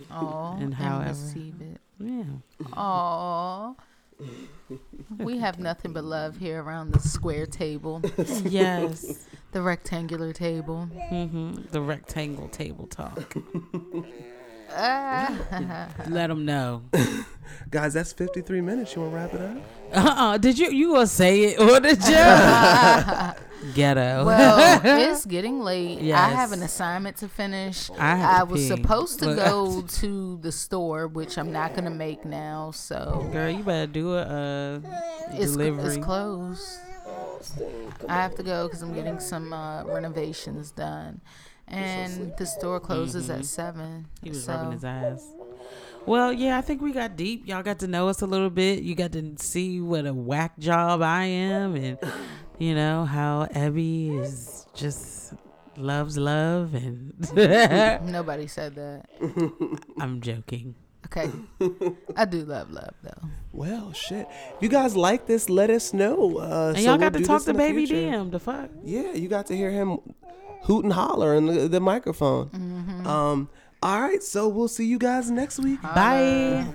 Oh, And and however- receive it. Yeah. Oh, we have nothing but love here around the square table, [LAUGHS] Yes. the rectangular table. hmm The rectangle table talk. [LAUGHS] Ah. Let them know. [LAUGHS] Guys, that's 53 minutes. You want to wrap it up? Uh-uh. Did you you gonna say it [LAUGHS] or did you? [LAUGHS] ghetto. Well, it's getting late. I have an assignment to finish. I have to was pee. supposed to Look, go to the store, which I'm not gonna make now. So Girl, you better do a uh, it's, delivery. it's closed. I have to go because I'm getting some uh, renovations done, and the store closes at seven. Mm-hmm. He was so, rubbing his eyes. Well, yeah, I think we got deep. Y'all got to know us a little bit. You got to see what a whack job I am, and you know how Abby is just loves love, and [LAUGHS] Nobody said that. I'm joking. Okay, I do love love though. Well, shit. If you guys like this, let us know. Uh, And y'all we'll got to talk to Baby future. DM. The fuck. Yeah, you got to hear him hoot and holler in the, the microphone. Um, all right, so we'll see you guys next week. Bye.